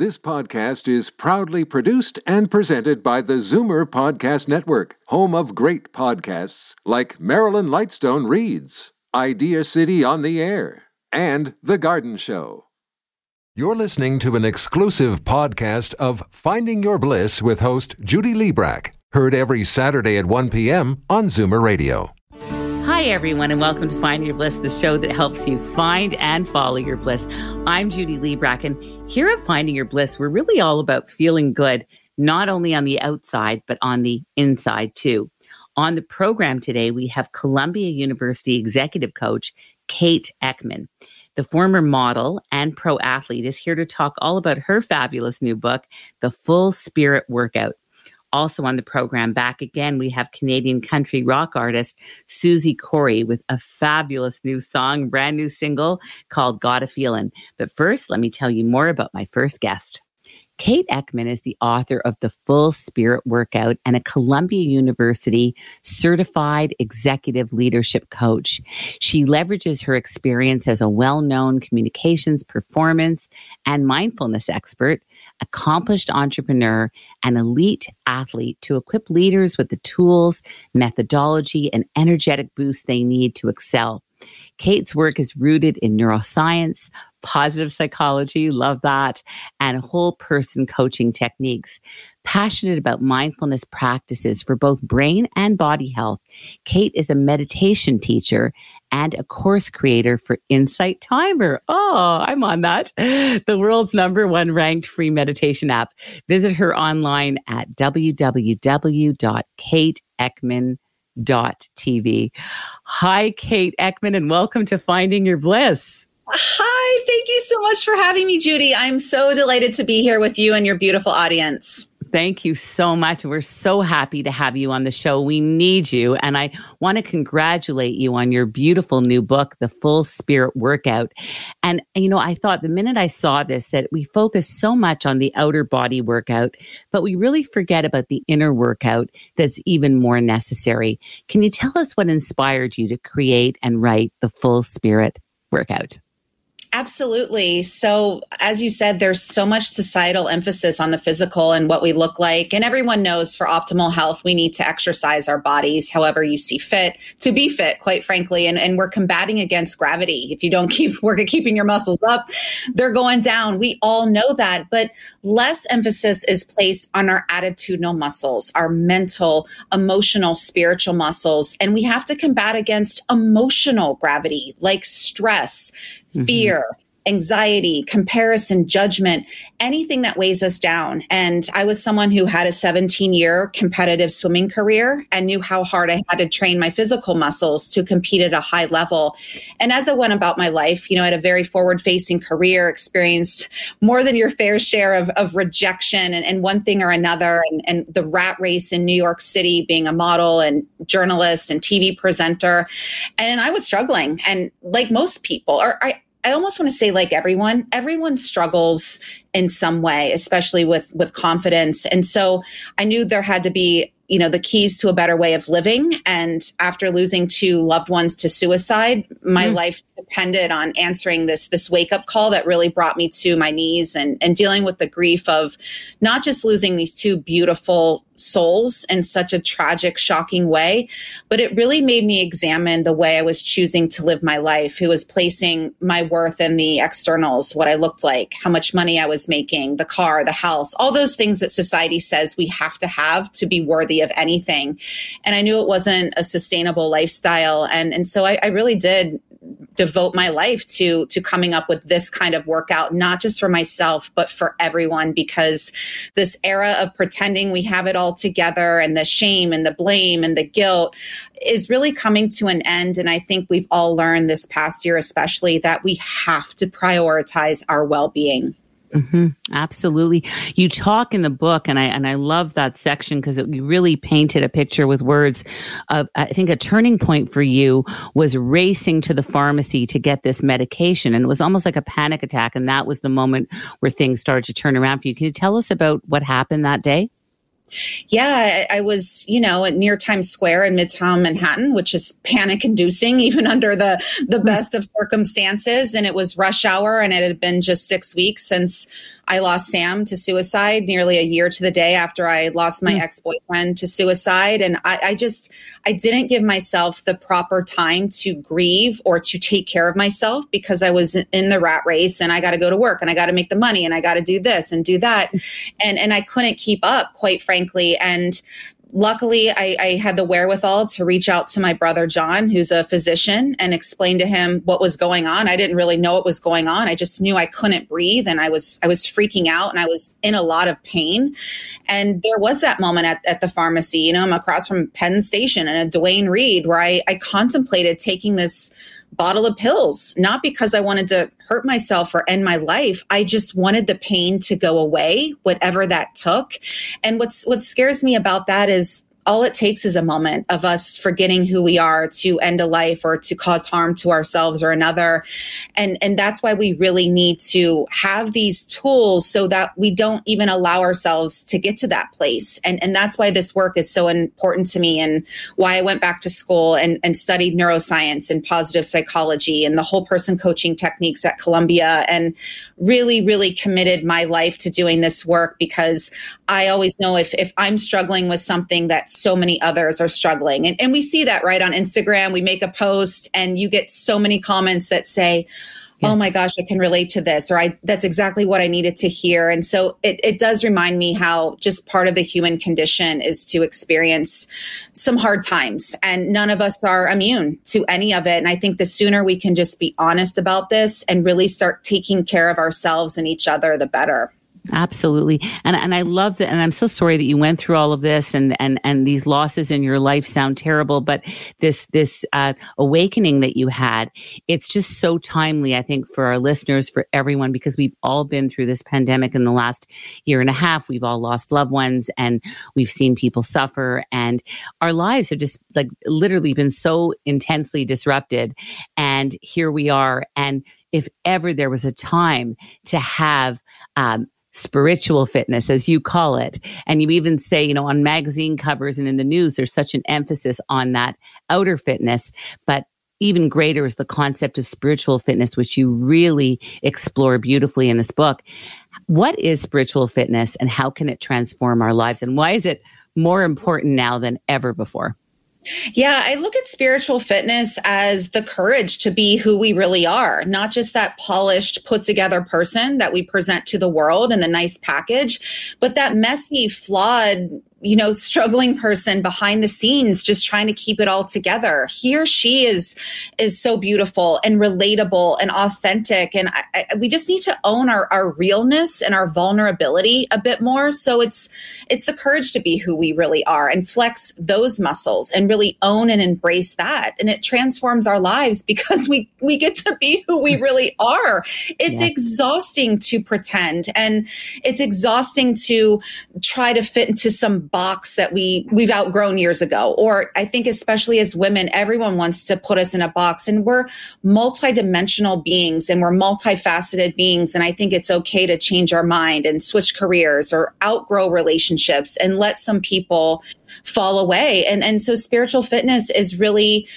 This podcast is proudly produced and presented by the Zoomer Podcast Network, home of great podcasts like Marilyn Lightstone Reads, Idea City on the Air, and The Garden Show. You're listening to an exclusive podcast of Finding Your Bliss with host Judy Liebrack, heard every Saturday at 1 p.m. on Zoomer Radio. Hi, everyone, and welcome to Find Your Bliss, the show that helps you find and follow your bliss. I'm Judy Liebrack, and here at Finding Your Bliss, we're really all about feeling good, not only on the outside, but on the inside too. On the program today, we have Columbia University executive coach Kate Eckman. The former model and pro athlete is here to talk all about her fabulous new book, The Full Spirit Workout. Also on the program, back again, we have Canadian country rock artist Susie Corey with a fabulous new song, brand new single called Got a Feelin'. But first, let me tell you more about my first guest. Kate Eckman is the author of The Full Spirit Workout and a Columbia University certified executive leadership coach. She leverages her experience as a well known communications, performance, and mindfulness expert accomplished entrepreneur, and elite athlete to equip leaders with the tools, methodology, and energetic boost they need to excel. Kate's work is rooted in neuroscience, positive psychology, love that, and whole person coaching techniques. Passionate about mindfulness practices for both brain and body health, Kate is a meditation teacher and a course creator for Insight Timer. Oh, I'm on that. The world's number one ranked free meditation app. Visit her online at www.kateeckman.tv. Hi, Kate Eckman, and welcome to Finding Your Bliss. Hi, thank you so much for having me, Judy. I'm so delighted to be here with you and your beautiful audience. Thank you so much. We're so happy to have you on the show. We need you. And I want to congratulate you on your beautiful new book, The Full Spirit Workout. And, you know, I thought the minute I saw this that we focus so much on the outer body workout, but we really forget about the inner workout that's even more necessary. Can you tell us what inspired you to create and write The Full Spirit Workout? Absolutely. So, as you said, there's so much societal emphasis on the physical and what we look like. And everyone knows for optimal health, we need to exercise our bodies however you see fit to be fit, quite frankly. And, and we're combating against gravity. If you don't keep work at keeping your muscles up, they're going down. We all know that. But less emphasis is placed on our attitudinal muscles, our mental, emotional, spiritual muscles. And we have to combat against emotional gravity like stress mm-hmm. fear, anxiety, comparison, judgment, anything that weighs us down. And I was someone who had a 17 year competitive swimming career and knew how hard I had to train my physical muscles to compete at a high level. And as I went about my life, you know, I had a very forward facing career, experienced more than your fair share of, of rejection and, and one thing or another, and, and the rat race in New York City, being a model and journalist and TV presenter. And I was struggling. And like most people, or I, I almost want to say like everyone, everyone struggles in some way, especially with with confidence. And so I knew there had to be you know the keys to a better way of living and after losing two loved ones to suicide my mm. life depended on answering this this wake up call that really brought me to my knees and and dealing with the grief of not just losing these two beautiful souls in such a tragic shocking way but it really made me examine the way I was choosing to live my life who was placing my worth in the externals what I looked like how much money I was making the car the house all those things that society says we have to have to be worthy of anything. And I knew it wasn't a sustainable lifestyle. And and so I, I really did devote my life to to coming up with this kind of workout not just for myself but for everyone because this era of pretending we have it all together and the shame and the blame and the guilt is really coming to an end. And i think we've all learned this past year especially that we have to prioritize our well-being Mm-hmm, absolutely. You talk in the book, and I and I love that section because you really painted a picture with words. Of I think a turning point for you was racing to the pharmacy to get this medication, and it was almost like a panic attack. And that was the moment where things started to turn around for you. Can you tell us about what happened that day? Yeah, I, I, was, you know, at near Times Square in Midtown Manhattan, which is panic inducing even under the the hmm. best of circumstances. And it was rush hour, and it had been just six weeks since I lost Sam to suicide nearly a year to the day after I lost my mm. ex boyfriend to suicide. And I, I just, I didn't give myself the proper time to grieve or to take care of myself because I was in the rat race and I got to go to work and I got to make the money and I got to do this and do that. And, and I couldn't keep up, quite frankly. And luckily I, I, had the wherewithal to reach out to my brother john who's a physician and explain to him what was going on. I didn't really know what was going on. I just knew i couldn't breathe and i was i was freaking out and i was in a lot of pain. And there was that moment at, at the pharmacy you know i'm across from penn station and a Duane Reade, where I, I contemplated taking this bottle of pills, not because I wanted to hurt myself or end my life. I just wanted the pain to go away, whatever that took. And what's what scares me about that is all it takes is a moment of us forgetting who we are to end a life or to cause harm to ourselves or another. And and that's why we really need to have these tools so that we don't even allow ourselves to get to that place. And and that's why this work is so important to me and why I went back to school and and studied neuroscience and positive psychology and the whole person coaching techniques at Columbia and really really committed my life to doing this work because I always know if if I'm struggling with something that so many others are struggling. And, and we see that right on Instagram. We make a post and you get so many comments that say, oh Yes. oh my gosh i can relate to this or i that's exactly what i needed to hear and so it, it does remind me how just part of the human condition is to experience some hard times and none of us are immune to any of it and i think the sooner we can just be honest about this and really start taking care of ourselves and each other the better Absolutely. And and I love that and I'm so sorry that you went through all of this and and and these losses in your life sound terrible, but this this uh, awakening that you had, it's just so timely I think for our listeners, for everyone because we've all been through this pandemic in the last year and a half. We've all lost loved ones and we've seen people suffer and our lives have just like literally been so intensely disrupted and here we are and if ever there was a time to have um, spiritual fitness, as you call it. And you even say, you know, on magazine covers and in the news, there's such an emphasis on that outer fitness. But even greater is the concept of spiritual fitness, which you really explore beautifully in this book. What is spiritual fitness and how can it transform our lives? And why is it more important now than ever before? Yeah, I look at spiritual fitness as the courage to be who we really are, not just that polished, put together person that we present to the world in the nice package, but that messy, flawed, you know, struggling person behind the scenes, just trying to keep it all together. He or she is is so beautiful and relatable and authentic, and I, I, we just need to own our our realness and our vulnerability a bit more. So it's it's the courage to be who we really are and flex those muscles and really own and embrace that, and it transforms our lives because we we get to be who we hmm. really are. It's yeah. exhausting to pretend, and it's exhausting to try to fit into some box that we we've outgrown years ago. Or i think especially as women everyone wants to put us in a box and we're multidimensional beings and we're multifaceted beings and i think it's okay to change our mind and switch careers or outgrow relationships and let some people fall away. And and so spiritual fitness is really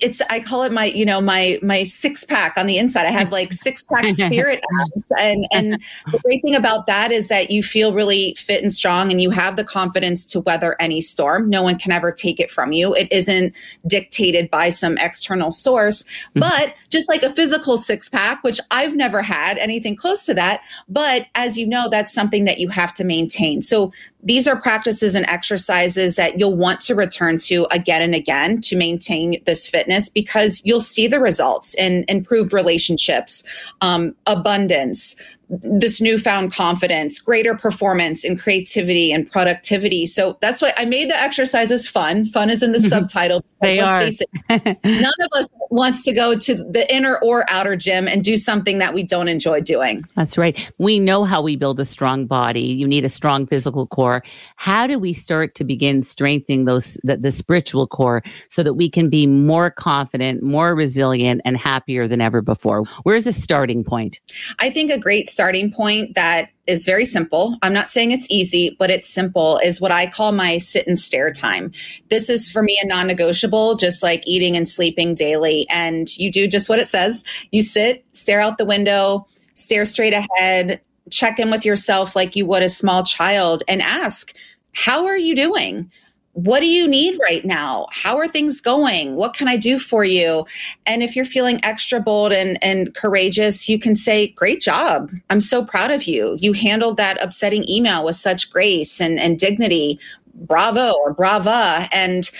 it's I call it my you know my my six pack on the inside. I have like six pack spirit abs, and and the great thing about that is that you feel really fit and strong, and you have the confidence to weather any storm. No one can ever take it from you. It isn't dictated by some external source, mm-hmm. but just like a physical six pack, which I've never had anything close to that. But as you know, that's something that you have to maintain. So these are practices and exercises that you'll want to return to again and again to maintain this fitness because you'll see the results in improved relationships, um, abundance, this newfound confidence, greater performance and creativity and productivity. So that's why I made the exercises fun. Fun is in the subtitle. They let's are. face it, none of us wants to go to the inner or outer gym and do something that we don't enjoy doing. That's right. We know how we build a strong body. You need a strong physical core. How do we start to begin strengthening those the, the spiritual core so that we can be more confident, more resilient, and happier than ever before? Where's a starting point? I think a great start starting point that is very simple. I'm not saying it's easy, but it's simple is what I call my sit and stare time. This is for me a non negotiable, just like eating and sleeping daily. And you do just what it says. You sit, stare out the window, stare straight ahead, check in with yourself like you would a small child and ask, how are you doing? What do you need right now? How are things going? What can I do for you? And if you're feeling extra bold and, and courageous, you can say, Great job. I'm so proud of you. You handled that upsetting email with such grace and, and dignity. Bravo or brava. And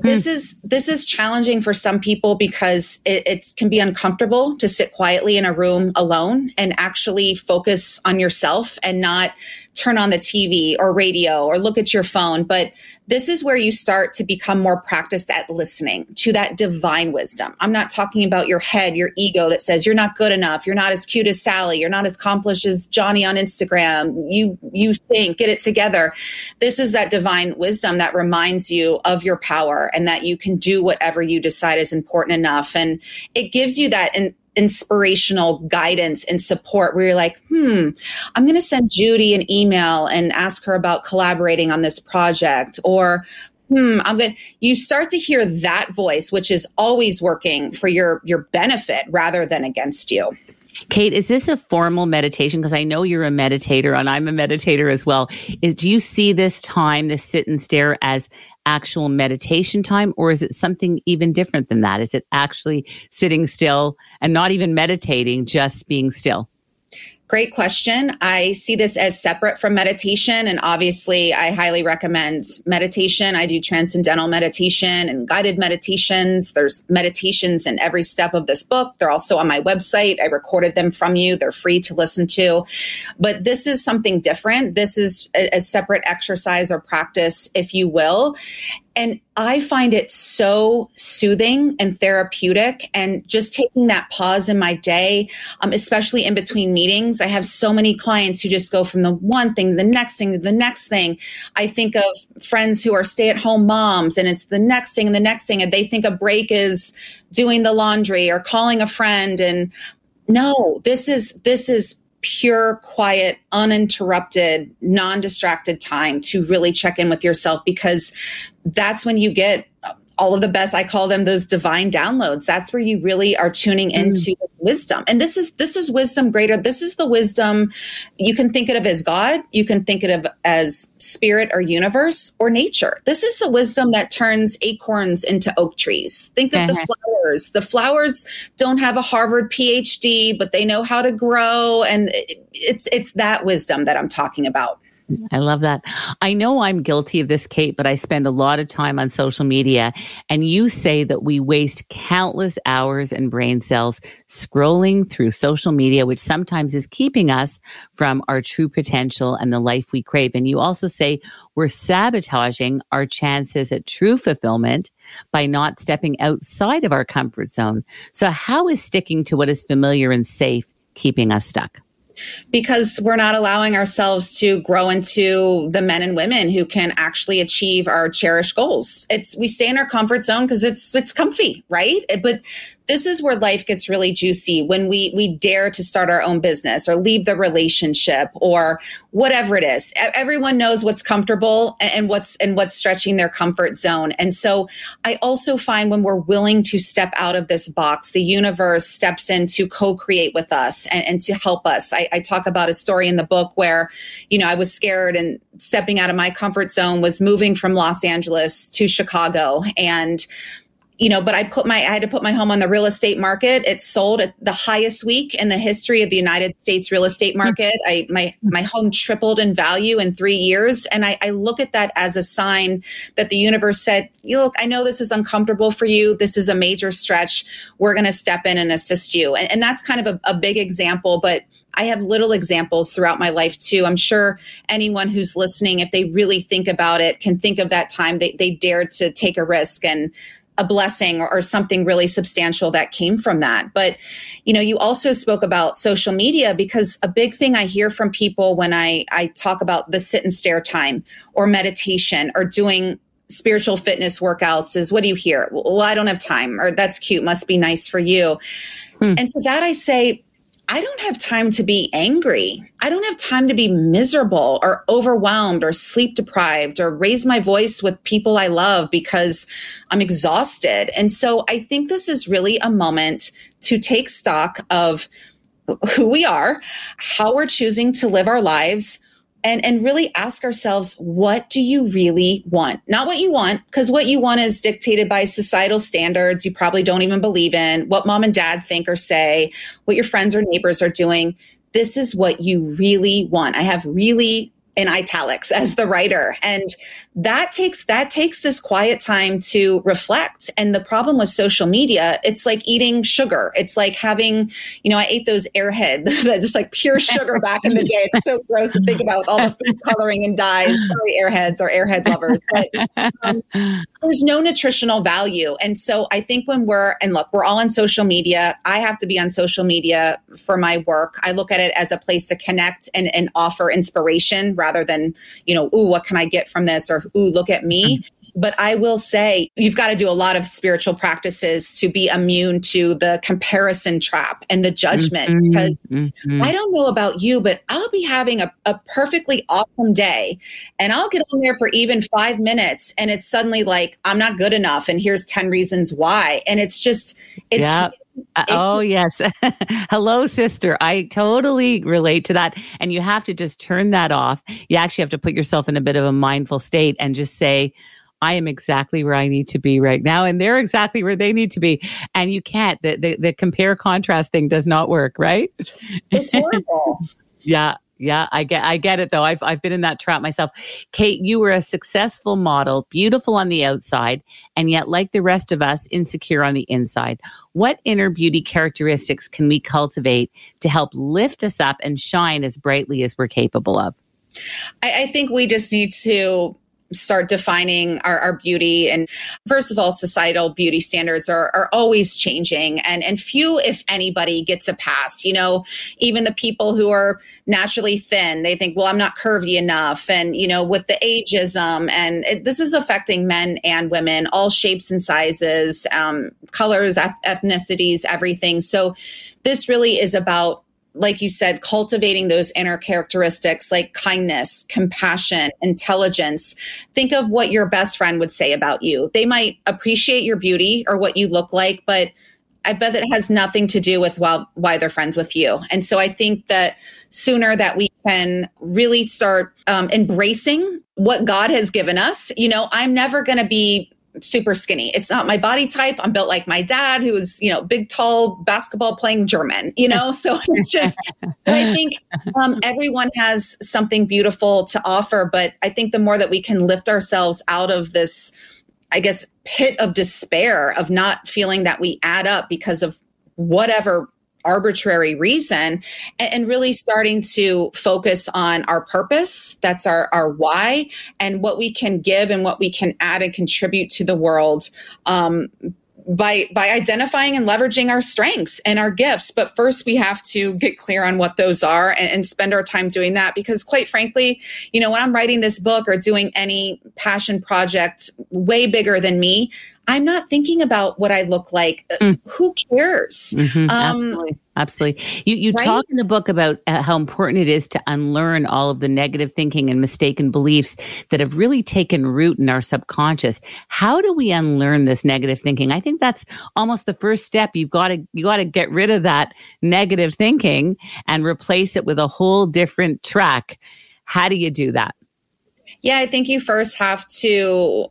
this hmm. is this is challenging for some people because it, it, can be uncomfortable to sit quietly in a room alone and actually focus on yourself and not turn on the TV or radio or look at your phone. But this is where you start to become more practiced at listening to that divine wisdom. I'm not talking about your head, your ego that says you're not good enough, you're not as cute as Sally, you're not as accomplished as Johnny on Instagram. You you think, get it together. This is that divine wisdom that reminds you of your power and that you can do whatever you decide is important enough and it gives you that and inspirational guidance and support where you're like, hmm, I'm going to send Judy an email and ask her about collaborating on this project. Or, hmm, I'm going to, you start to hear that voice, which is always working for your, your benefit rather than against you. Kate, is this a formal meditation? Because I know you're a meditator and I'm a meditator as well. Is do you see this time, this sit and stare, as actual meditation time, or is it something even different than that? Is it actually sitting still and not even meditating, just being still? Great question. I see this as separate from meditation. And obviously, I highly recommend meditation. I do transcendental meditation and guided meditations. There's meditations in every step of this book. They're also on my website. I recorded them from you. They're free to listen to. But this is something different. This is a, a separate exercise or practice, if you will. And I find it so soothing and therapeutic. And just taking that pause in my day, um, especially in between meetings, I have so many clients who just go from the one thing to the next thing to the next thing. I think of friends who are stay at home moms, and it's the next thing and the next thing. And they think a break is doing the laundry or calling a friend. And no, this is, this is pure, quiet, uninterrupted, non distracted time to really check in with yourself because that's when you get all of the best i call them those divine downloads. That's where you really are tuning mm. into mm. wisdom. And this is this is wisdom greater. This is the wisdom you can think it of as god you can think of as spirit or universe or nature. This is the wisdom that turns acorns into oak trees. Think of uh-huh. the flowers. The flowers don't have a harvard phd but they know how to grow. And it's it's that wisdom that i'm talking about I love that. I know I'm guilty of this, Kate, but I spend a lot of time on social media. And you say that we waste countless hours and brain cells scrolling through social media, which sometimes is keeping us from our true potential and the life we crave. And you also say we're sabotaging our chances at true fulfillment by not stepping outside of our comfort zone. So, how is sticking to what is familiar and safe keeping us stuck? Because we're not allowing ourselves to grow into the men and women who can actually achieve our cherished goals. It's we stay in our comfort zone because it's it's comfy, right? But this is where life gets really juicy when we we dare to start our own business or leave the relationship or whatever it is. Everyone knows what's comfortable and what's and what's stretching their comfort zone. And so i also find when we're willing to step out of this box the universe steps in to co-create with us and, and to help us. I, I talk about a story in the book where you know i was scared and stepping out of my comfort zone was moving from los angeles to chicago. And you know, but I put my I had to put my home on the real estate market. It sold at the highest week in the history of the United States real estate hmm. market. I my my home tripled in value in three years, and I, I look at that as a sign that the universe said, "You look, I know this is uncomfortable for you. This is a major stretch. We're going to step in and assist you." And, and that's kind of a, a big example, but. I have little examples throughout my life too. I'm sure anyone who's listening, if they really think about it, can think of that time they, they dared to take a risk and a blessing or, or, something really substantial that came from that. But, you know, you also spoke about social media because a big thing I hear from people when I, I talk about the sit and stare time or meditation or doing spiritual fitness workouts is what do you hear? Well, I don't have time or that's cute, must be nice for you. Hmm. And to that I say, I don't have time to be angry. I don't have time to be miserable or overwhelmed or sleep deprived or raise my voice with people I love because I'm exhausted. And so I think this is really a moment to take stock of who we are, how we're choosing to live our lives, and and really ask ourselves what do you really want? Not what you want because what you want is dictated by societal standards you probably don't even believe in what mom and dad think or say what your friends or neighbors are doing. This is what you really want. I have really in italics as the writer. And that takes that takes this quiet time to reflect. And the problem with social media it's like eating sugar. It's like having you know i ate those airhead that just like pure sugar back in the day. It's so gross to think about all the food coloring and dyes. Sorry airheads or airhead lovers but um, there's no nutritional value. And so i think when we're and look we're all on social media. I have to be on social media for my work. I look at it as a place to connect and, and offer inspiration rather than, you know, ooh, what can I get from this? Or ooh, look at me. Mm-hmm. But I will say you've got to do a lot of spiritual practices to be immune to the comparison trap and the judgment. Mm-hmm. Because mm-hmm. I don't know about you, but I'll be having a, a perfectly awesome day and I'll get on there for even five minutes and it's suddenly like, I'm not good enough. And here's 10 reasons why. And it's just, it's, yep. Uh, oh, yes. Hello, sister. I totally relate to that. And you have to just turn that off. You actually have to put yourself in a bit of a mindful state and just say, I am exactly where I need to be right now, and they're exactly where they need to be. And you can't. The, the, the compare contrast thing does not work, right? It's horrible. yeah. Yeah, I get I get it though. I've I've been in that trap myself. Kate, you were a successful model, beautiful on the outside, and yet like the rest of us, insecure on the inside. What inner beauty characteristics can we cultivate to help lift us up and shine as brightly as we're capable of? I, I think we just need to start defining our, our, beauty. And first of all societal beauty standards are, are always changing. And and few if anybody gets a pass. You know even the people who are naturally thin they think well i'm not curvy enough. And you know with the ageism and it, this is affecting men and women all shapes and sizes um, colors ethnicities everything. So this really is about like you said, cultivating those inner characteristics like kindness, compassion, intelligence. Think of what your best friend would say about you. They might appreciate your beauty or what you look like, but I bet that it has nothing to do with why, why they're friends with you. And so I think that sooner that we can really start um, embracing what God has given us, you know, I'm never going to be super skinny. It's not my body type. I'm built like my dad, who was, you know, big, tall, basketball playing German, you know? So it's just, I think um, everyone has something beautiful to offer. But I think the more that we can lift ourselves out of this, I guess, pit of despair of not feeling that we add up because of whatever arbitrary reason and, really starting to focus on our purpose. That's our, our why and what we can give and what we can add and contribute to the world um, by by identifying and leveraging our strengths and our gifts. But first we have to get clear on what those are and, and, spend our time doing that because quite frankly you know when i'm writing this book or doing any passion project way bigger than me I'm not thinking about what I look like. Uh, mm. Who cares? Mm-hmm, um, absolutely. Absolutely. You, you right? talk in the book about uh, how important it is to unlearn all of the negative thinking and mistaken beliefs that have really taken root in our subconscious. How do we unlearn this negative thinking? I think that's almost the first step. You've got to, you got to get rid of that negative thinking and replace it with a whole different track. How do you do that? Yeah, I think you first have to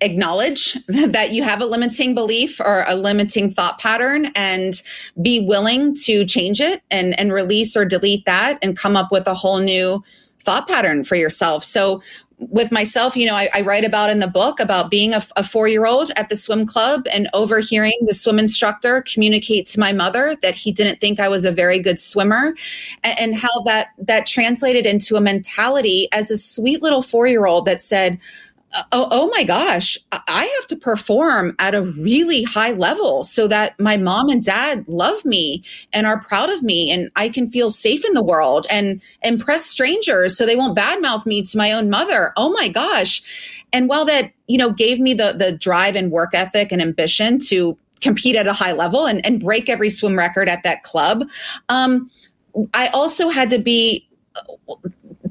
acknowledge that you have a limiting belief or a limiting thought pattern and be willing to change it and, and release or delete that and come up with a whole new thought pattern for yourself. So with myself, you know, I, I, write about in the book about being a, a four year old at the swim club and overhearing the swim instructor communicate to my mother that he didn't think I was a very good swimmer, and, and how that that translated into a mentality as a sweet little four year old that said, oh, oh my gosh, I have to perform at a really high level so that my mom and dad love me and are proud of me and I can feel safe in the world and impress strangers so they won't badmouth me to my own mother. Oh my gosh. And while that, you know, gave me the the drive and work ethic and ambition to compete at a high level and, and break every swim record at that club, um, I also had to be uh,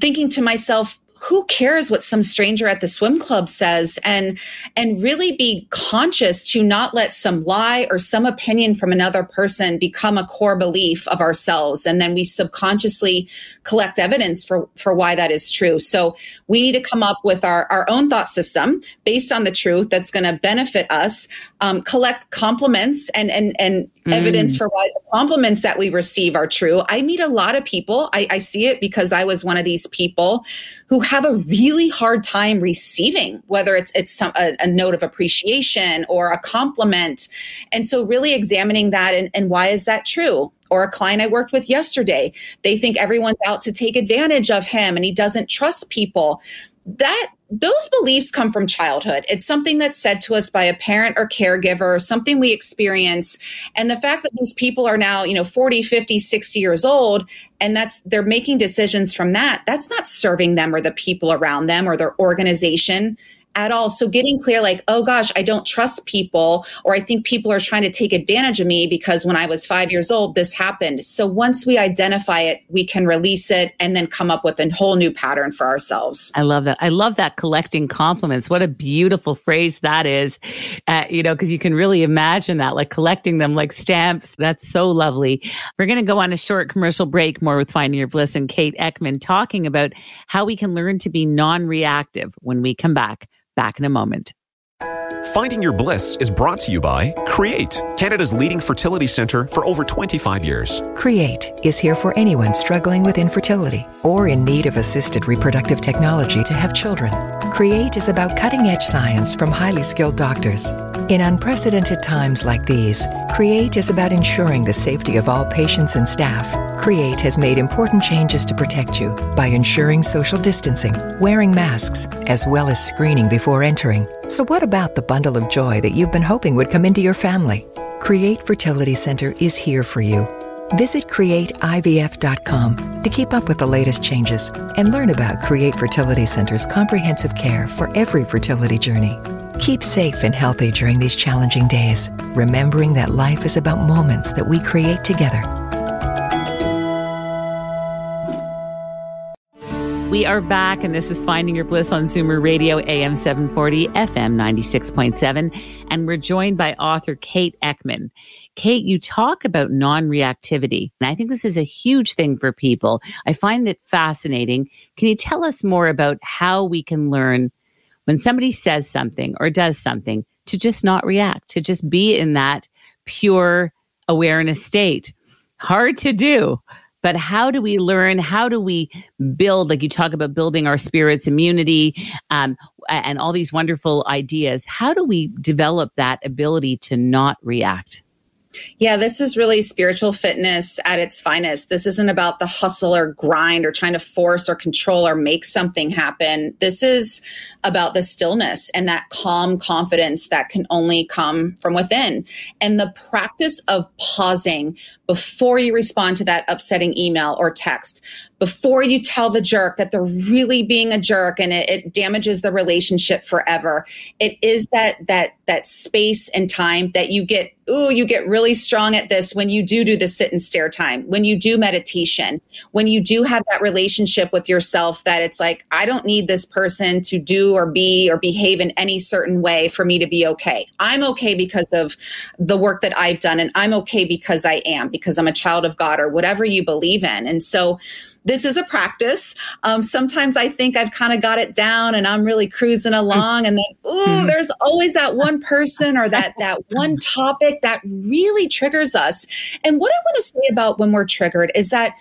thinking to myself, who cares what some stranger at the swim club says and and really be conscious to not let some lie or some opinion from another person become a core belief of ourselves. And then we subconsciously collect evidence for for why that is true. So we need to come up with our our own thought system based on the truth that's going to benefit us um, collect compliments and and and mm. evidence for why the compliments that we receive are true. I meet a lot of people. I, I see it because i was one of these people who have a really hard time receiving whether it's it's some, a, a, note of appreciation or a compliment. And so really examining that and, and why is that true or a client I worked with yesterday. They think everyone's out to take advantage of him and he doesn't trust people. That those beliefs come from childhood. It's something that's said to us by a parent or caregiver, something we experience. And the fact that these people are now, you know, 40, 50, 60 years old and that's they're making decisions from that, that's not serving them or the people around them or their organization at all. So getting clear, like, oh gosh, I don't trust people, or I think people are trying to take advantage of me because when I was five years old, this happened. So once we identify it, we can release it and then come up with a whole new pattern for ourselves. I love that. I love that collecting compliments. What a beautiful phrase that is, uh, you know, because you can really imagine that, like collecting them like stamps. That's so lovely. We're going to go on a short commercial break more with Finding Your Bliss and Kate Eckman talking about how we can learn to be non reactive when we come back. Back in a moment. Finding Your Bliss is brought to you by Create, Canada's leading fertility center for over 25 years. Create is here for anyone struggling with infertility or in need of assisted reproductive technology to have children. Create is about cutting edge science from highly skilled doctors. In unprecedented times like these, Create is about ensuring the safety of all patients and staff. Create has made important changes to protect you by ensuring social distancing, wearing masks, as well as screening before entering. So, what about the bundle of joy that you've been hoping would come into your family? Create Fertility Center is here for you. Visit createivf.com to keep up with the latest changes and learn about Create Fertility Center's comprehensive care for every fertility journey. Keep safe and healthy during these challenging days, remembering that life is about moments that we create together. We are back, and this is Finding Your Bliss on Zoomer Radio, AM 740, FM 96.7. And we're joined by author Kate Eckman. Kate, you talk about non reactivity, and I think this is a huge thing for people. I find it fascinating. Can you tell us more about how we can learn when somebody says something or does something to just not react, to just be in that pure awareness state? Hard to do. But how do we learn? How do we build, like you talk about building our spirit's immunity um, and all these wonderful ideas? How do we develop that ability to not react? Yeah, this is really spiritual fitness at its finest. This isn't about the hustle or grind or trying to force or control or make something happen. This is about the stillness and that calm confidence that can only come from within. And the practice of pausing before you respond to that upsetting email or text, before you tell the jerk that they're really being a jerk and it, it, damages the relationship forever it is that that that space and time that you get ooh you get really strong at this when you do do the sit and stare time when you do meditation when you do have that relationship with yourself that it's like i don't need this person to do or be or behave in any certain way for me to be okay. I'm okay because of the work that i've done and i'm okay because i am because i'm a child of god or whatever you believe in. And so this is a practice. Um, sometimes I think I've kind of got it down and I'm really cruising mm. along, and then oh, mm-hmm. there's always that one person or that that one topic that really triggers us. And what I want to say about when we're triggered is that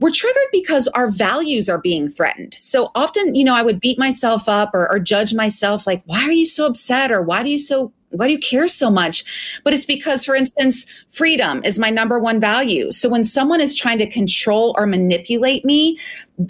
we're triggered because our values are being threatened. So often, you know, I would beat myself up or, or judge myself, like, why are you so upset? Or why do you so why do you care so much? But it's because, for instance, freedom is my number one value. So when someone is trying to control or manipulate me,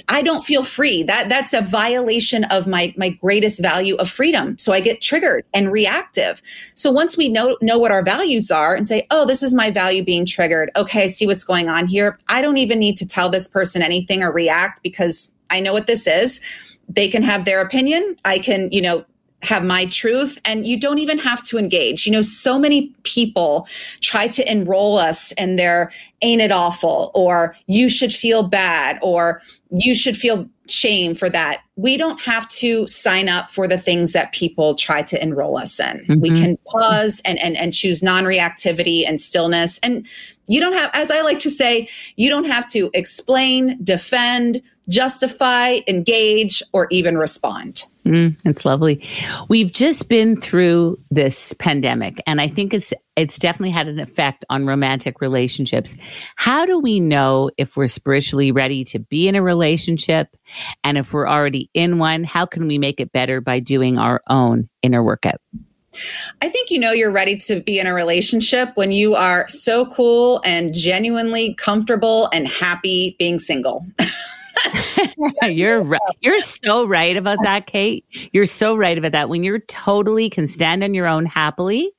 I don't feel free. That that's a violation of my my greatest value of freedom. So I get triggered and reactive. So once we know know what our values are and say, "Oh, this is my value being triggered. Okay, I see what's going on here." I don't even need to tell this person anything or react because I know what this is. They can have their opinion. I can, you know, have my truth and you don't even have to engage. You know, so many people try to enroll us in their ain't it awful or you should feel bad or you should feel shame for that. We don't have to sign up for the things that people try to enroll us in. Mm-hmm. We can pause and, and, and choose non reactivity and stillness. And you don't have, as I like to say, you don't have to explain, defend, justify, engage, or even respond. Mm, it's lovely. We've just been through this pandemic, and I think it's it's definitely had an effect on romantic relationships. How do we know if we're spiritually ready to be in a relationship, and if we're already in one? How can we make it better by doing our own inner workout? I think you know you're ready to be in a relationship when you are so cool and genuinely comfortable and happy being single. you're right. You're so right about that, Kate. You're so right about that. When you're totally can stand on your own happily,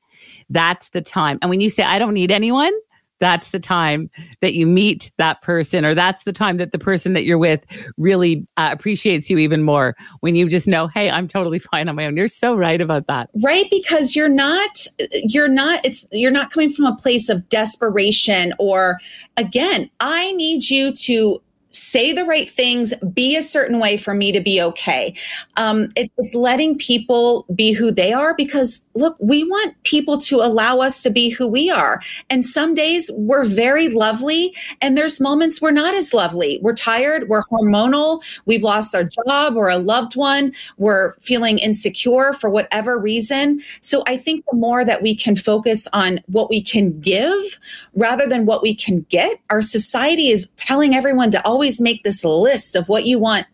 that's the time. And when you say, I don't need anyone, that's the time that you meet that person, or that's the time that the person that you're with really uh, appreciates you even more when you just know, hey, I'm totally fine on my own. You're so right about that. Right. Because you're not, you're not, it's, you're not coming from a place of desperation or, again, I need you to say the right things, be a certain way for me to be okay. Um, it, it's letting people be who they are because, look, we want people to allow us to be who we are. And some days we're very lovely, and there's moments we're not as lovely. We're tired, we're hormonal, we've lost our job or a loved one, we're feeling insecure for whatever reason. So I think the more that we can focus on what we can give rather than what we can get, our society is telling everyone to always always make this list of what you want.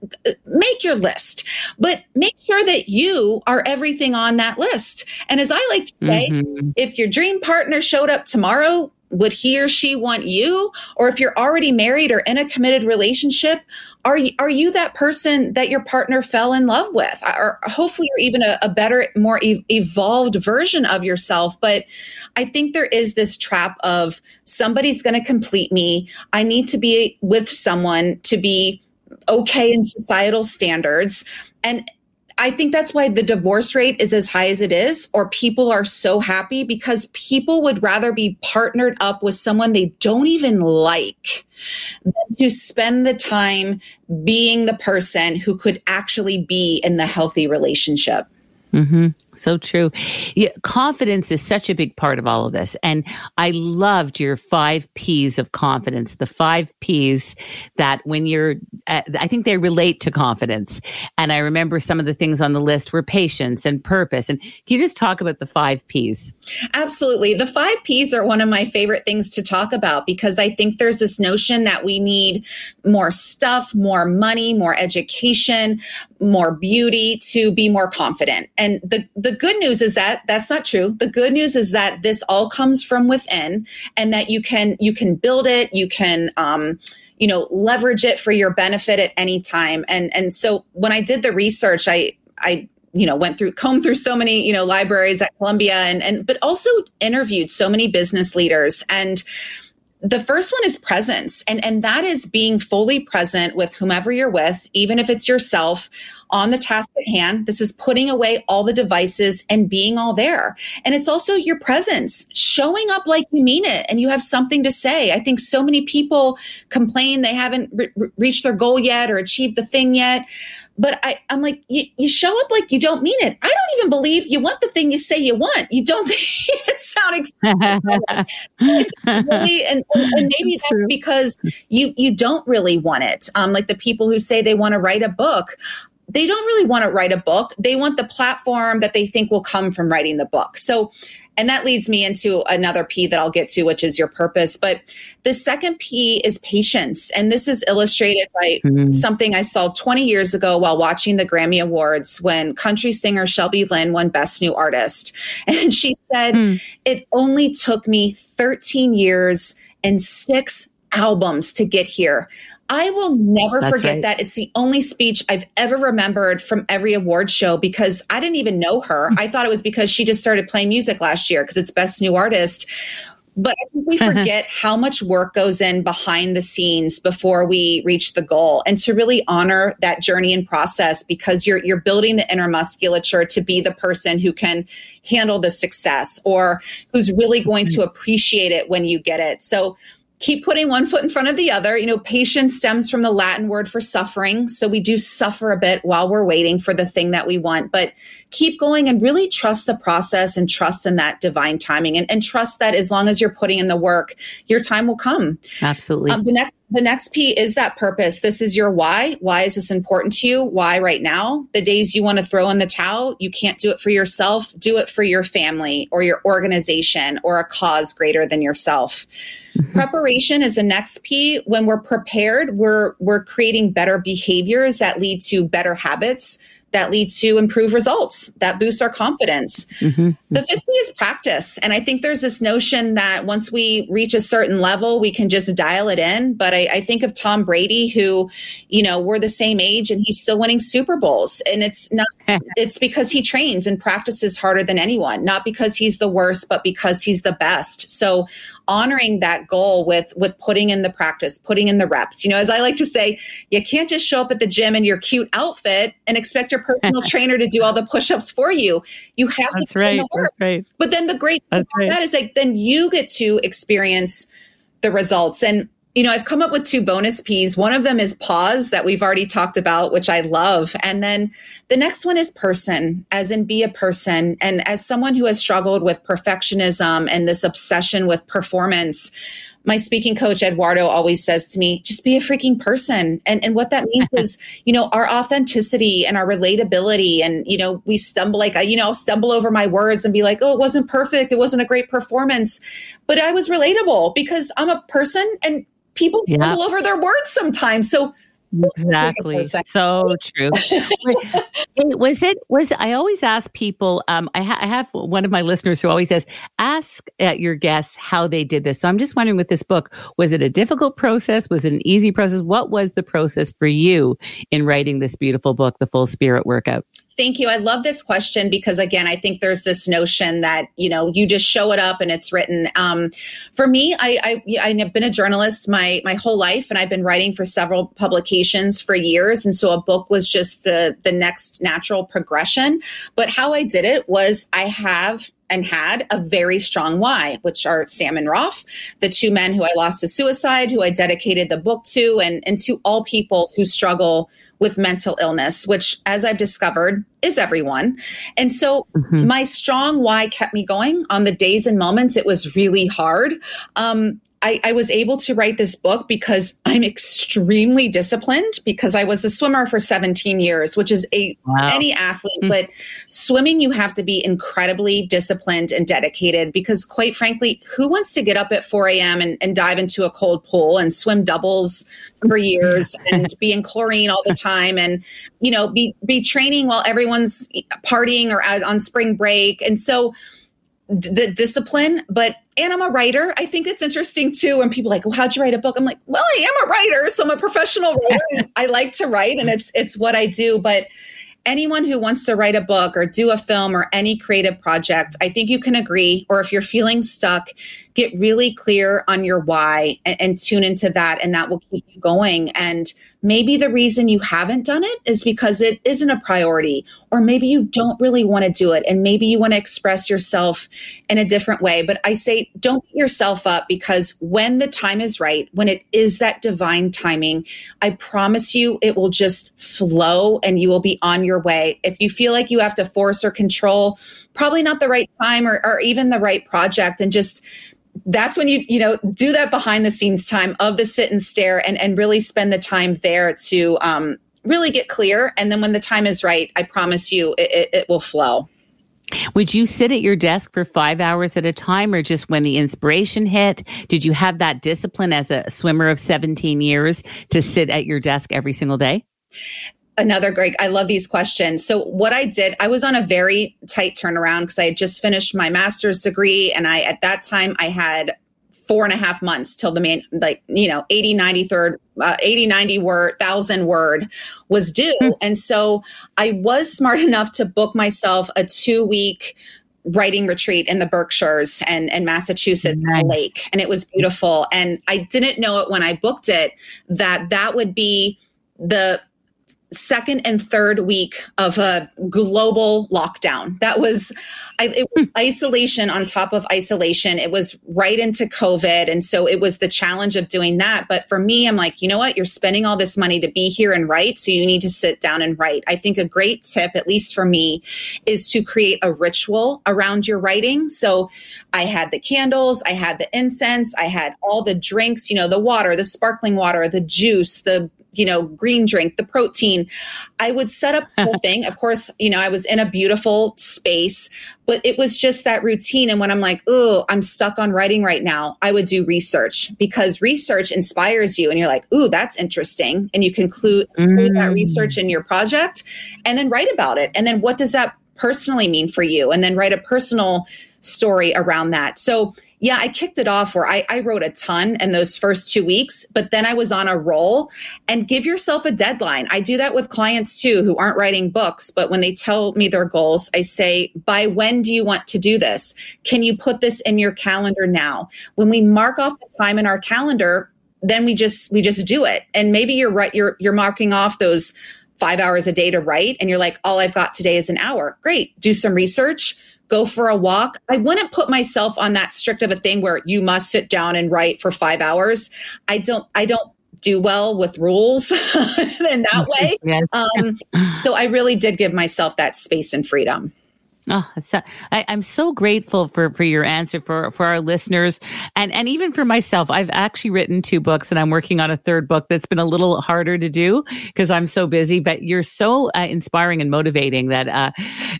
Make your list, but make sure that you are everything on that list. And as I like to say, mm-hmm. if your dream partner showed up tomorrow, would he or she want you? Or if you're already married or in a committed relationship are you are you that person that your partner fell in love with? Or hopefully you're even a, a better more e- evolved version of yourself but i think there is this trap of somebody's going to complete me. I need to be with someone to be okay in societal standards. And I think that's why the divorce rate is as high as it is, or people are so happy because people would rather be partnered up with someone they don't even like than to spend the time being the person who could actually be in the healthy relationship. Mm-hmm. So true. Yeah, confidence is such a big part of all of this. And I loved your five P's of confidence, the five P's that when you're, uh, I think they relate to confidence. And I remember some of the things on the list were patience and purpose. And can you just talk about the five P's? Absolutely. The five P's are one of my favorite things to talk about because I think there's this notion that we need more stuff, more money, more education, more beauty to be more confident. And the the good news is that that's not true. The good news is that this all comes from within, and that you can you can build it. You can. Um, you know leverage it for your benefit at any time and and so when i did the research i i you know went through combed through so many you know libraries at columbia and and but also interviewed so many business leaders and the first one is presence and and that is being fully present with whomever you're with even if it's yourself on the task at hand. This is putting away all the devices and being all there. And it's also your presence showing up like you mean it and you have something to say. I think so many people complain they haven't re- reached their goal yet or achieved the thing yet but I, I'm like, you, you show up like you don't mean it. I don't even believe you want the thing you say you want. You don't sound really, and, and maybe that's because you you don't really want it. Um, like the people who say they want to write a book they don't really want to write a book. They want the platform that they think will come from writing the book. So and that leads me into another P that I'll get to, which is your purpose. But the second P is patience. And this is illustrated by mm-hmm. something I saw 20 years ago while watching the Grammy Awards when country singer Shelby Lynne won Best New Artist. And she said, mm. It only took me 13 years and six albums to get here. I will never That's forget right. that. It's the only speech I've ever remembered from every award show because I didn't even know her. Hmm. I thought it was because she just started playing music last year because it's Best New Artist. But I think we forget how much work goes in behind the scenes before we reach the goal and to really honor that journey and process because you're you're building the inner musculature to be the person who can handle the success or who's really going to hmm. appreciate it when you get it. So keep putting one foot in front of the other. You know, patience stems from the Latin word for suffering. So we do suffer a bit while we're waiting for the thing that we want, but keep going and really trust the process and trust in that divine timing and, and trust that as long as you're putting in the work, your time will come. Absolutely. Um, the next the next P is that purpose. This is your why. Why is this important to you? Why right now? The days you want to throw in the towel, you can't do it for yourself. Do it for your family or your organization or a cause greater than yourself. Mm-hmm. Preparation is the next P. When we're prepared, we're we're creating better behaviors that lead to better habits that lead to improved results that boost our confidence. Mm-hmm. The fifth P is practice. And I think there's this notion that once we reach a certain level, we can just dial it in. But I, I think of Tom Brady, who, you know, we're the same age and he's still winning Super Bowls. And it's not, it's because he trains and practices harder than anyone, not because he's the worst, but because he's the best. So honoring that goal with with putting in the practice putting in the reps. You know as i like to say you can't just show up at the gym in your cute outfit and expect your personal trainer to do all the push-ups for you. You have that's to right the that's right. But then the great thing right. that is like then you get to experience the results. And you know, I've come up with two bonus P's. One of them is pause that we've already talked about, which I love. And then the next one is person, as in be a person. And as someone who has struggled with perfectionism and this obsession with performance, my speaking coach Eduardo always says to me, just be a freaking person. And and what that means is, you know, our authenticity and our relatability. And, you know, we stumble like you know, I'll stumble over my words and be like, oh, it wasn't perfect. It wasn't a great performance. But I was relatable because I'm a person and people yeah. stumble over their words sometimes. So exactly. So true. Was it was i always ask people um I, ha- I, have one of my listeners who always says ask at your guests how they did this. So i'm just wondering with this book was it a difficult process? Was it an easy process? What was the process for you in writing this beautiful book the full spirit workout Thank you. I love this question because, again, I think there's this notion that you know you just show it up and it's written. Um, for me, I, I I've been a journalist my my whole life, and I've been writing for several publications for years, and so a book was just the the next natural progression. But how I did it was I have and had a very strong why, which are Sam and Rolf, the two men who I lost to suicide, who I dedicated the book to, and, and to all people who struggle with mental illness, which, as I've discovered, is everyone. And so mm-hmm. my strong why kept me going on the days and moments it was really hard. Um, I, I, was able to write this book because I'm extremely disciplined because I was a swimmer for 17 years, which is a wow. any athlete, mm-hmm. but swimming you have to be incredibly disciplined and dedicated because quite frankly, who wants to get up at 4 a.m. And, and dive into a cold pool and swim doubles for years and be in chlorine all the time and you know be be training while everyone's partying or on spring break and so the discipline but and i'm a writer. I think it's interesting too when people like well how'd you write a book? I'm like well i am a writer so i'm a professional writer. I like to write and it's it's what i do. But anyone who wants to write a book or do a film or any creative project, I think you can agree, or if you're feeling stuck, get really clear on your why and, and, tune into that, and that will keep you going. And maybe the reason you haven't done it is because it isn't a priority, or maybe you don't really want to do it, and maybe you want to express yourself in a different way. But I say, don't beat yourself up because when the time is right, when it is that divine timing, I promise you it will just flow and you will be on your way. If you feel like you have to force or control, probably not the right time or, or even the right project, and just that's when you you know do that behind the scenes time of the sit and stare and and really spend the time there to um, really get clear and then when the time is right i promise you it, it, it will flow would you sit at your desk for five hours at a time or just when the inspiration hit? Did you have that discipline as a swimmer of 17 years to sit at your desk every single day? Another great, I love these questions. So, what I did, I was on a very tight turnaround because I had just finished my master's degree. And I, at that time, I had four and a half months till the main, like, you know, 80, 90 third, uh, 80, 90 word, thousand word was due. Mm. And so I was smart enough to book myself a two week writing retreat in the Berkshires and, and Massachusetts nice. lake. And it was beautiful. And I didn't know it when I booked it that that would be the second and third week of a global lockdown. That was, I, it, hmm. isolation on top of isolation. It was right into COVID. And so it was the challenge of doing that. But for me, I'm like, you know what? You're spending all this money to be here and write. So you need to sit down and write. I think a great tip, at least for me, is to create a ritual around your writing. So I had the candles, I had the incense, I had all the drinks, you know, the water, the sparkling water, the juice, the you know, green drink, the protein. I would set up the whole thing. Of course, you know, I was in a beautiful space, but it was just that routine. And when I'm like, oh, I'm stuck on writing right now, I would do research because research inspires you and you're like, ooh, that's interesting. And you conclude mm. that research in your project and then write about it. And then what does that personally mean for you? And then write a personal story around that. So yeah, I kicked it off where I, I, wrote a ton in those first two weeks, but then I was on a roll and give yourself a deadline. I do that with clients too who aren't writing books, but when they tell me their goals, I say, by when do you want to do this? Can you put this in your calendar now? When we mark off the time in our calendar, then we just we just do it. And maybe you're right, you're you're marking off those five hours a day to write, and you're like, all I've got today is an hour. Great. Do some research go for a walk. I wouldn't put myself on that strict of a thing where you must sit down and write for five hours. I don't, I don't do well with rules in that way. Yes. Um, so I really did give myself that space and freedom. Oh, I, I'm so grateful for, for your answer for, for our listeners and, and even for myself. I've actually written two books and I'm working on a third book that's been a little harder to do because I'm so busy, but you're so uh, inspiring and motivating that, uh,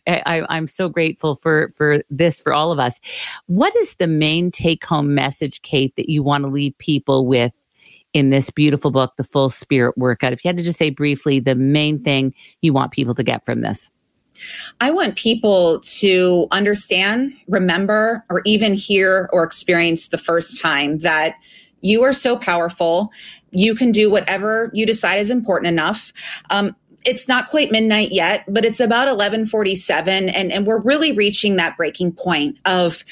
I, I'm so grateful for, for this for all of us. What is the main take home message, Kate, that you want to leave people with in this beautiful book, The Full Spirit Workout? If you had to just say briefly the main thing you want people to get from this. I want people to understand, remember, or even hear or experience the first time that you are so powerful. You can do whatever you decide is important enough. Um, it's not quite midnight yet, but it's about 1147 and, and we're really reaching that breaking point of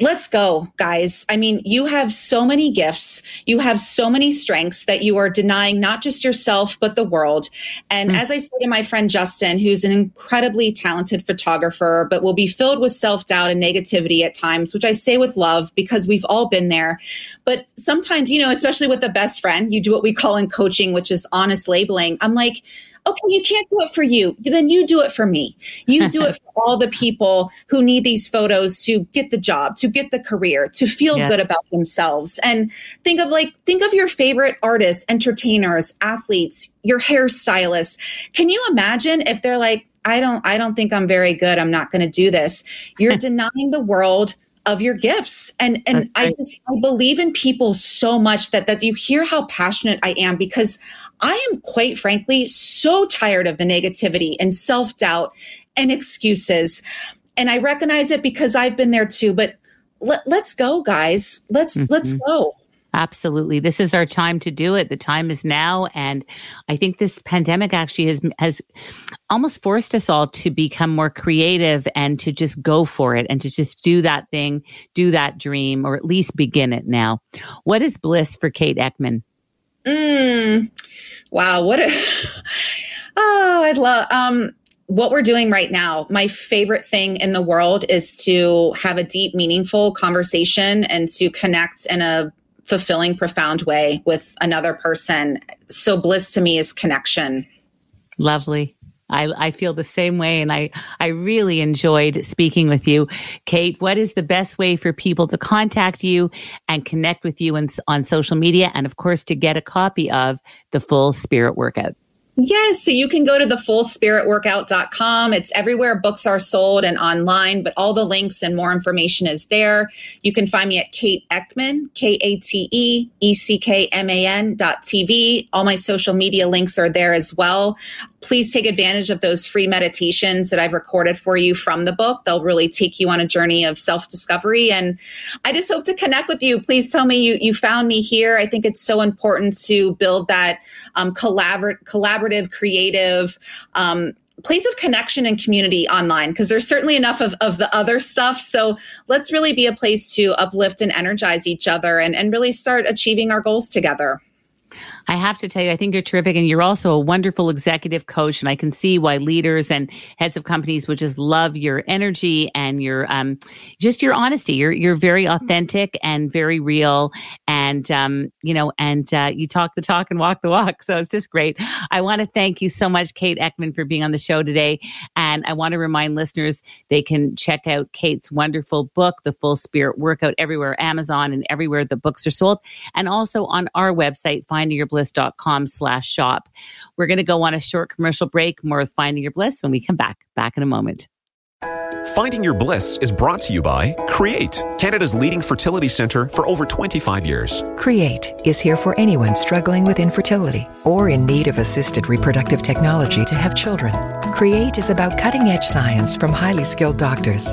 let's go, guys. I mean, you have so many gifts, you have so many strengths that you are denying not just yourself, but the world. And mm. as I say to my friend Justin, who's an incredibly talented photographer, but will be filled with self doubt and negativity at times, which I say with love because we've all been there. But sometimes, you know, especially with a best friend, you do what we call in coaching, which is honest labeling. I'm like, okay, you can't do it for you. Then you do it for me. You do it for all the people who need these photos to get the job, to get the career, to feel yes. good about themselves. And think of like, think of your favorite artists, entertainers, athletes, your hairstylists. Can you imagine if they're like, I don't, I don't think I'm very good. I'm not going to do this. You're denying the world of your gifts and and i just i believe in people so much that that you hear how passionate i am because I am quite frankly so tired of the negativity and self doubt and excuses. And I recognize it because I've been there too. But let, us go, guys. Let's mm-hmm. let's go. Absolutely. This is our time to do it. The time is now. And I think this pandemic actually has, has almost forced us all to become more creative and to just go for it and to just do that thing, do that dream, or at least begin it now. What is bliss for Kate Eckman? Mm, wow, what a oh, I'd love um what we're doing right now. My favorite thing in the world is to have a deep, meaningful conversation and to connect in a fulfilling, profound way with another person. So bliss to me is connection. Lovely. I, I feel the same way. And I, I really enjoyed speaking with you. Kate, what is the best way for people to contact you and connect with you in, on social media? And of course, to get a copy of the full spirit workout? Yes, so you can go to the fullspiritworkout.com. It's everywhere books are sold and online, but all the links and more information is there. You can find me at Kate Eckman, K A T E E C K M A N dot TV. All my social media links are there as well please take advantage of those free meditations that I've recorded for you from the book. They'll really take you on a journey of self discovery. And I just hope to connect with you. Please tell me you, you found me here. I think it's so important to build that um, collabor- collaborative, creative, um, place of connection and community online because there's certainly enough of, of the other stuff. So let's really be a place to uplift and energize each other and, and really start achieving our goals together. I have to tell you, I think you're terrific. And you're also a wonderful executive coach. And I can see why leaders and heads of companies would just love your energy and your, um, just your honesty. You're, you're very authentic and very real. And, um, you know, and, uh, you talk the talk and walk the walk. So it's just great. I want to thank you so much, Kate Eckman, for being on the show today. And I want to remind listeners they can check out Kate's wonderful book, The Full Spirit Workout, everywhere, Amazon and everywhere the books are sold. And also on our website, findingyourbliss.com slash shop. We're going to go on a short commercial break. More with Finding Your Bliss when we come back. Back in a moment. Finding Your Bliss is brought to you by Create, Canada's leading fertility center for over 25 years. Create is here for anyone struggling with infertility or in need of assisted reproductive technology to have children. Create is about cutting edge science from highly skilled doctors.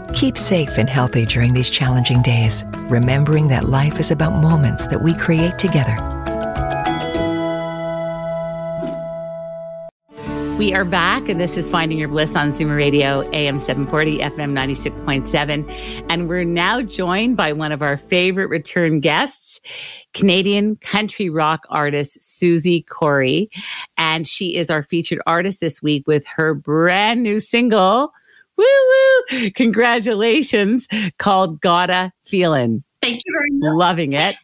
Keep safe and healthy during these challenging days, remembering that life is about moments that we create together. We are back, and this is Finding Your Bliss on Zoomer Radio, AM 740, FM 96.7. And we're now joined by one of our favorite return guests, Canadian country rock artist Susie Corey. And she is our featured artist this week with her brand new single, Woo Woo! Congratulations, called Gotta Feelin'. Thank you very much. Loving it.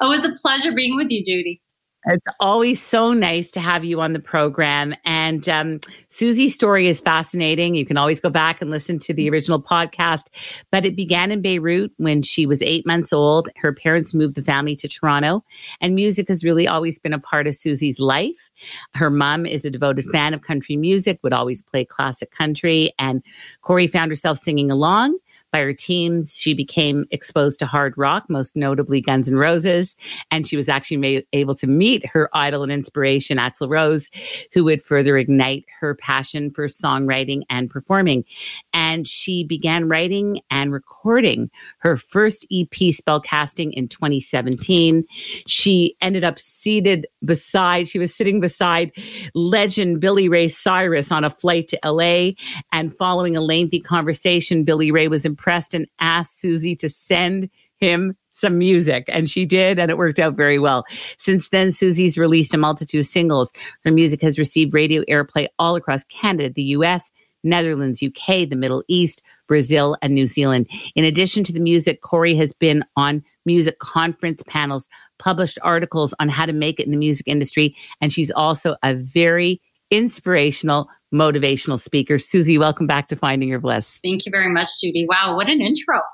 oh, it was a pleasure being with you, Judy. It's always so nice to have you on the program. And um, Susie's story is fascinating. You can always go back and listen to the original podcast. But it began in Beirut when she was eight months old. Her parents moved the family to Toronto, and music has really always been a part of Susie's life. Her mom is a devoted fan of country music, would always play classic country. And Corey found herself singing along by her teams. She became exposed to hard rock, most notably Guns N' Roses. And she was actually made, able to meet her idol and inspiration, Axl Rose, who would further ignite her passion for songwriting and performing. And she began writing and recording her first EP, Spellcasting, in 2017. She ended up seated beside, she was sitting beside legend Billy Ray Cyrus on a flight to LA. And following a lengthy conversation, Billy Ray was impressed and asked Susie to send him some music and she did and it worked out very well. Since then Susie's released a multitude of singles. Her music has received radio airplay all across Canada, the US, Netherlands, UK, the Middle East, Brazil, and New Zealand. In addition to the music, Corey has been on music conference panels, published articles on how to make it in the music industry, and she's also a very inspirational, motivational speaker. Susie, welcome back to Finding Your Bliss. Thank you very much, Judy. Wow, what an intro.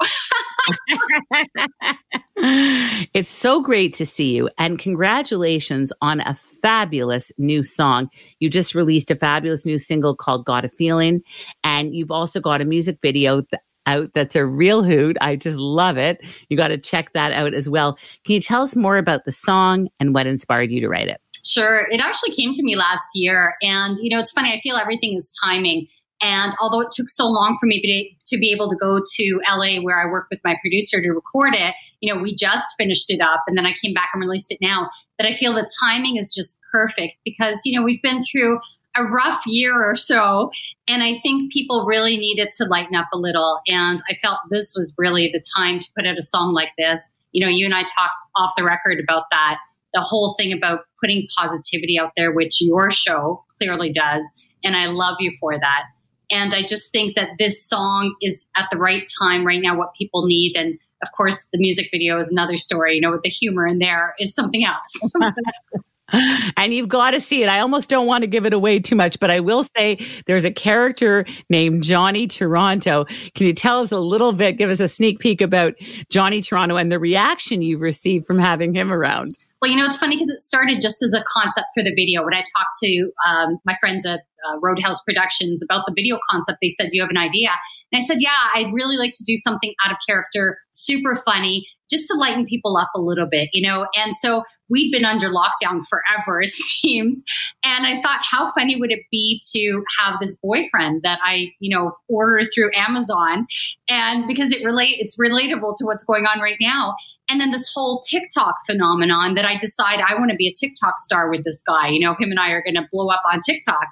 it's so great to see you and congratulations on a fabulous new song. You just released a fabulous new single called Got a Feeling and you've also got a music video out that's a real hoot. I just love it. You got to check that out as well. Can you tell us more about the song and what inspired you to write it? Sure. It actually came to me last year. And, you know, it's funny, I feel everything is timing. And although it took so long for me to be able to go to LA where I work with my producer to record it, you know, we just finished it up and then I came back and released it now. But I feel the timing is just perfect because, you know, we've been through a rough year or so. And I think people really needed to lighten up a little. And I felt this was really the time to put out a song like this. You know, you and I talked off the record about that the whole thing about putting positivity out there, which your show clearly does. And I love you for that. And I just think that this song is at the right time right now, what people need. And of course, the music video is another story, you know, with the humor in there is something else. and you've got to see it. I almost don't want to give it away too much, but I will say there's a character named Johnny Toronto. Can you tell us a little bit, give us a sneak peek about Johnny Toronto and the reaction you've received from having him around? Well, you know, it's funny because it started just as a concept for the video. When I talked to um, my friends at uh, Roadhouse Productions about the video concept, they said, Do you have an idea? And I said, Yeah, I'd really like to do something out of character, super funny, just to lighten people up a little bit, you know? And so we'd been under lockdown forever, it seems. And I thought, how funny would it be to have this boyfriend that I, you know, order through Amazon? And because it relate, it's relatable to what's going on right now. And then this whole TikTok phenomenon that I decide I want to be a TikTok star with this guy. You know, him and I are going to blow up on TikTok.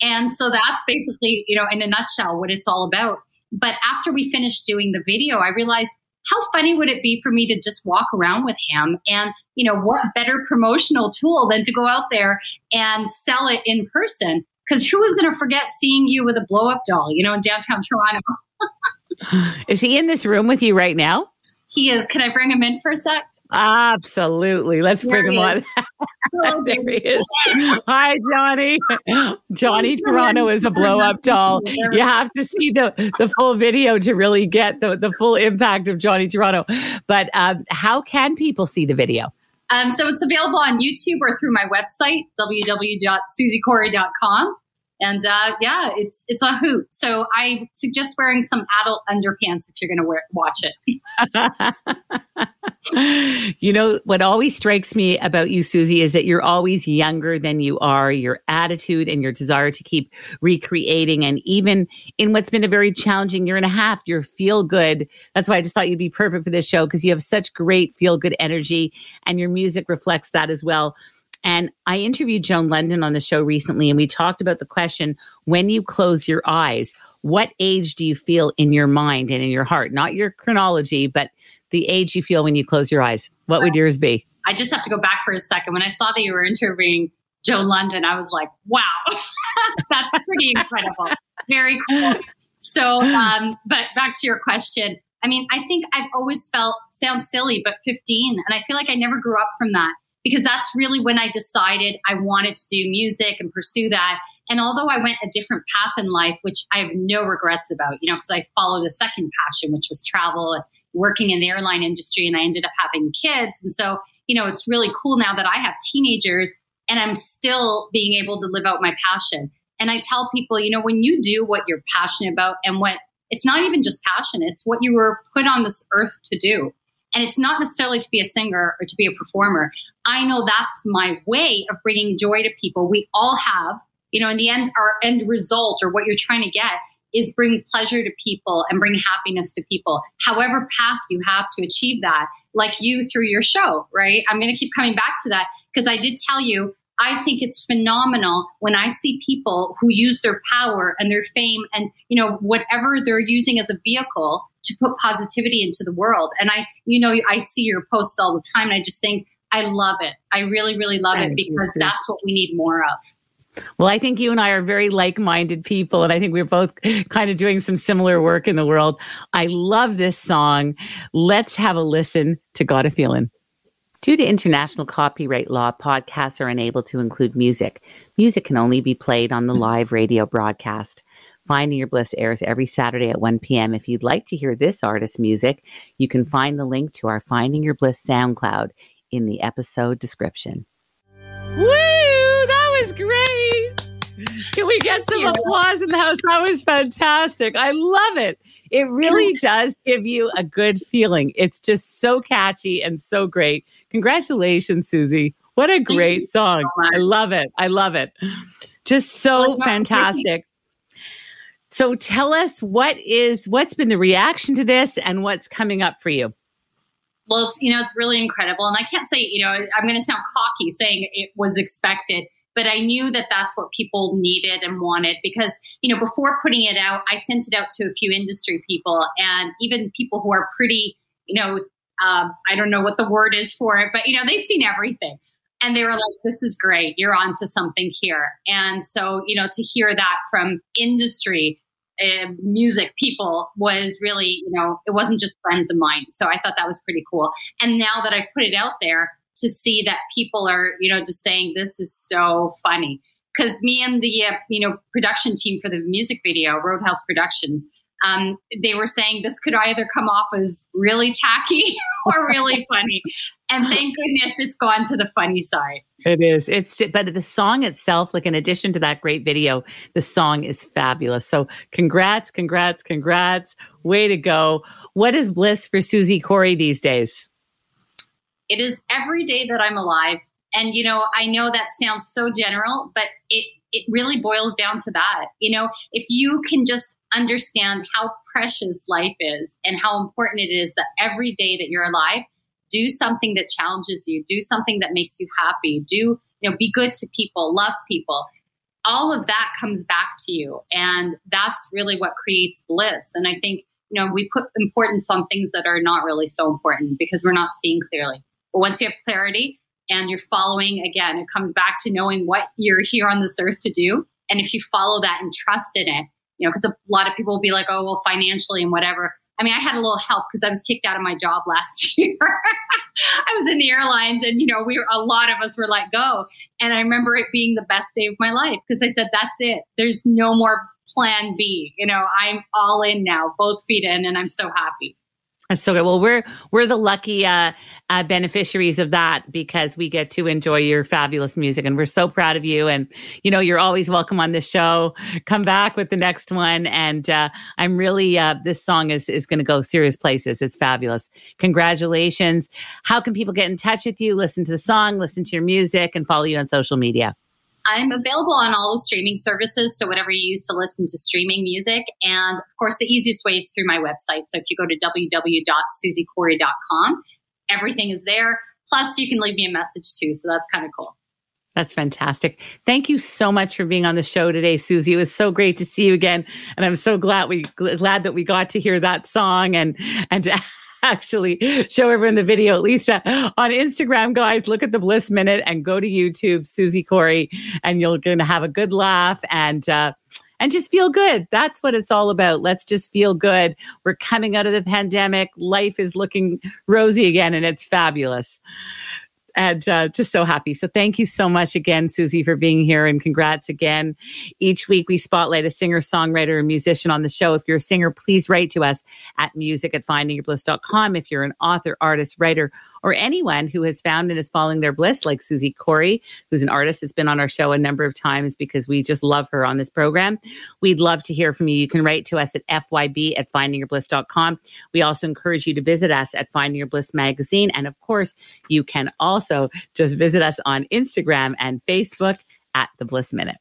And so that's basically, you know, in a nutshell, what it's all about. But after we finished doing the video, I realized how funny would it be for me to just walk around with him? And, you know, what better promotional tool than to go out there and sell it in person? Because who is going to forget seeing you with a blow up doll, you know, in downtown Toronto? is he in this room with you right now? He is. Can I bring him in for a sec? Absolutely. Let's there bring him on. There he is. Hi, Johnny. Johnny Toronto is a blow up doll. You have to see the, the full video to really get the, the full impact of Johnny Toronto. But um, how can people see the video? Um, so it's available on YouTube or through my website, www.susiecorey.com. And uh, yeah, it's it's a hoot. So I suggest wearing some adult underpants if you're going to watch it. you know what always strikes me about you, Susie, is that you're always younger than you are. Your attitude and your desire to keep recreating, and even in what's been a very challenging year and a half, you feel good. That's why I just thought you'd be perfect for this show because you have such great feel good energy, and your music reflects that as well. And I interviewed Joan Lunden on the show recently, and we talked about the question when you close your eyes, what age do you feel in your mind and in your heart? Not your chronology, but the age you feel when you close your eyes. What would yours be? I just have to go back for a second. When I saw that you were interviewing Joan Lunden, I was like, wow, that's pretty incredible. Very cool. So, um, but back to your question. I mean, I think I've always felt, sounds silly, but 15. And I feel like I never grew up from that because that's really when I decided I wanted to do music and pursue that. And although I went a different path in life, which I have no regrets about, you know, because I followed a second passion, which was travel and working in the airline industry, and I ended up having kids. And so, you know, it's really cool now that I have teenagers and I'm still being able to live out my passion. And I tell people, you know, when you do what you're passionate about and what it's not even just passion, it's what you were put on this earth to do. And it's not necessarily to be a singer or to be a performer. I know that's my way of bringing joy to people. We all have, you know, in the end, our end result or what you're trying to get is bring pleasure to people and bring happiness to people. However path you have to achieve that, like you through your show, right? I'm going to keep coming back to that because I did tell you I think it's phenomenal when I see people who use their power and their fame and you know whatever they're using as a vehicle to put positivity into the world. And I, you know, I see your posts all the time, and I just think I love it. I really, really love Thank it because you. that's what we need more of. Well, I think you and I are very like minded people, and I think we're both kind of doing some similar work in the world. I love this song. Let's have a listen to Got a Feeling. Due to international copyright law, podcasts are unable to include music. Music can only be played on the hmm. live radio broadcast. Finding Your Bliss airs every Saturday at 1 p.m. If you'd like to hear this artist's music, you can find the link to our Finding Your Bliss SoundCloud in the episode description. Woo! That was great! Can we get some applause in the house? That was fantastic. I love it. It really does give you a good feeling. It's just so catchy and so great. Congratulations, Susie. What a great song. So I love it. I love it. Just so fantastic. So tell us what is what's been the reaction to this and what's coming up for you. Well, it's, you know, it's really incredible. And I can't say, you know, I'm going to sound cocky saying it was expected, but I knew that that's what people needed and wanted because, you know, before putting it out, I sent it out to a few industry people and even people who are pretty, you know, um, I don't know what the word is for it, but you know, they've seen everything. And they were like, this is great. You're onto something here. And so, you know, to hear that from industry, uh, music people was really, you know, it wasn't just friends of mine. So I thought that was pretty cool. And now that I've put it out there to see that people are, you know, just saying, this is so funny. Because me and the, uh, you know, production team for the music video, Roadhouse Productions, um, they were saying this could either come off as really tacky or really funny. And thank goodness it's gone to the funny side. It is. It's just, but the song itself, like in addition to that great video, the song is fabulous. So congrats, congrats, congrats. Way to go. What is bliss for Susie Corey these days? It is every day that I'm alive. And, you know, I know that sounds so general, but it, it really boils down to that. You know, if you can just understand how precious life is and how important it is that every day that you're alive, do something that challenges you, do something that makes you happy, do, you know, be good to people, love people. All of that comes back to you. And that's really what creates bliss. And I think, you know, we put importance on things that are not really so important because we're not seeing clearly. But once you have clarity and you're following, again, it comes back to knowing what you're here on this earth to do. And if you follow that and trust in it, you know, because a lot of people will be like, oh, well, financially and whatever. I mean, I had a little help because I was kicked out of my job last year. I was in the airlines and, you know, we were, a lot of us were let go. And I remember it being the best day of my life because I said, that's it. There's no more plan B. You know, I'm all in now, both feet in, and I'm so happy. That's so good. Well, we're we're the lucky uh, uh, beneficiaries of that because we get to enjoy your fabulous music, and we're so proud of you. And you know, you're always welcome on this show. Come back with the next one, and uh, I'm really uh, this song is is going to go serious places. It's fabulous. Congratulations! How can people get in touch with you? Listen to the song, listen to your music, and follow you on social media. I'm available on all the streaming services, so whatever you use to listen to streaming music. And of course, the easiest way is through my website. So if you go to www.susiecorey.com, everything is there. Plus, you can leave me a message too. So that's kind of cool. That's fantastic. Thank you so much for being on the show today, Susie. It was so great to see you again, and I'm so glad we glad that we got to hear that song and and. To- actually show everyone the video, at least uh, on Instagram, guys. Look at the Bliss Minute and go to YouTube, Susie Corey, and you're going to have a good laugh and, uh, and just feel good. That's what it's all about. Let's just feel good. We're coming out of the pandemic. Life is looking rosy again, and it's fabulous and uh, just so happy. So thank you so much again, Susie, for being here and congrats again. Each week we spotlight a singer, songwriter, or musician on the show. If you're a singer, please write to us at music at findingyourbliss.com. If you're an author, artist, writer, or anyone who has found and is following their bliss, like Susie Corey, who's an artist that's been on our show a number of times because we just love her on this program. We'd love to hear from you. You can write to us at fyb at findingyourbliss.com. We also encourage you to visit us at Finding Your Bliss magazine. And of course, you can also just visit us on Instagram and Facebook at The Bliss Minute.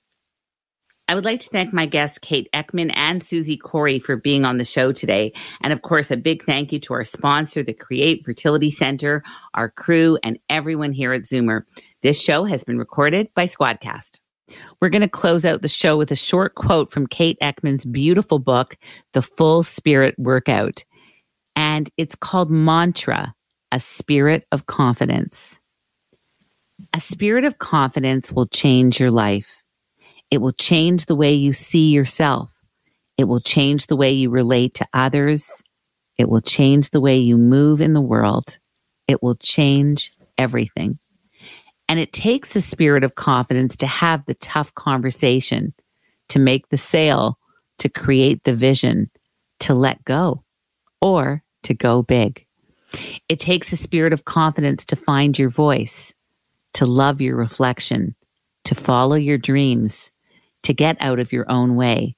I would like to thank my guests, Kate Eckman and Susie Corey, for being on the show today. And of course, a big thank you to our sponsor, the Create Fertility Center, our crew, and everyone here at Zoomer. This show has been recorded by Squadcast. We're going to close out the show with a short quote from Kate Eckman's beautiful book, The Full Spirit Workout. And it's called Mantra, a spirit of confidence. A spirit of confidence will change your life. It will change the way you see yourself. It will change the way you relate to others. It will change the way you move in the world. It will change everything. And it takes a spirit of confidence to have the tough conversation, to make the sale, to create the vision, to let go, or to go big. It takes a spirit of confidence to find your voice, to love your reflection, to follow your dreams, to get out of your own way.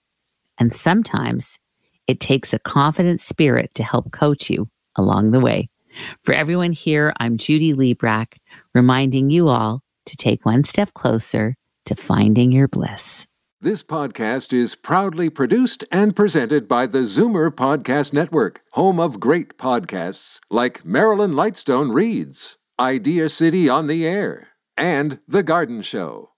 And sometimes it takes a confident spirit to help coach you along the way. For everyone here, I'm Judy Librach, reminding you all to take one step closer to finding your bliss. This podcast is proudly produced and presented by the Zoomer Podcast Network, home of great podcasts like Marilyn Lightstone Reads, Idea City on the Air, and The Garden Show.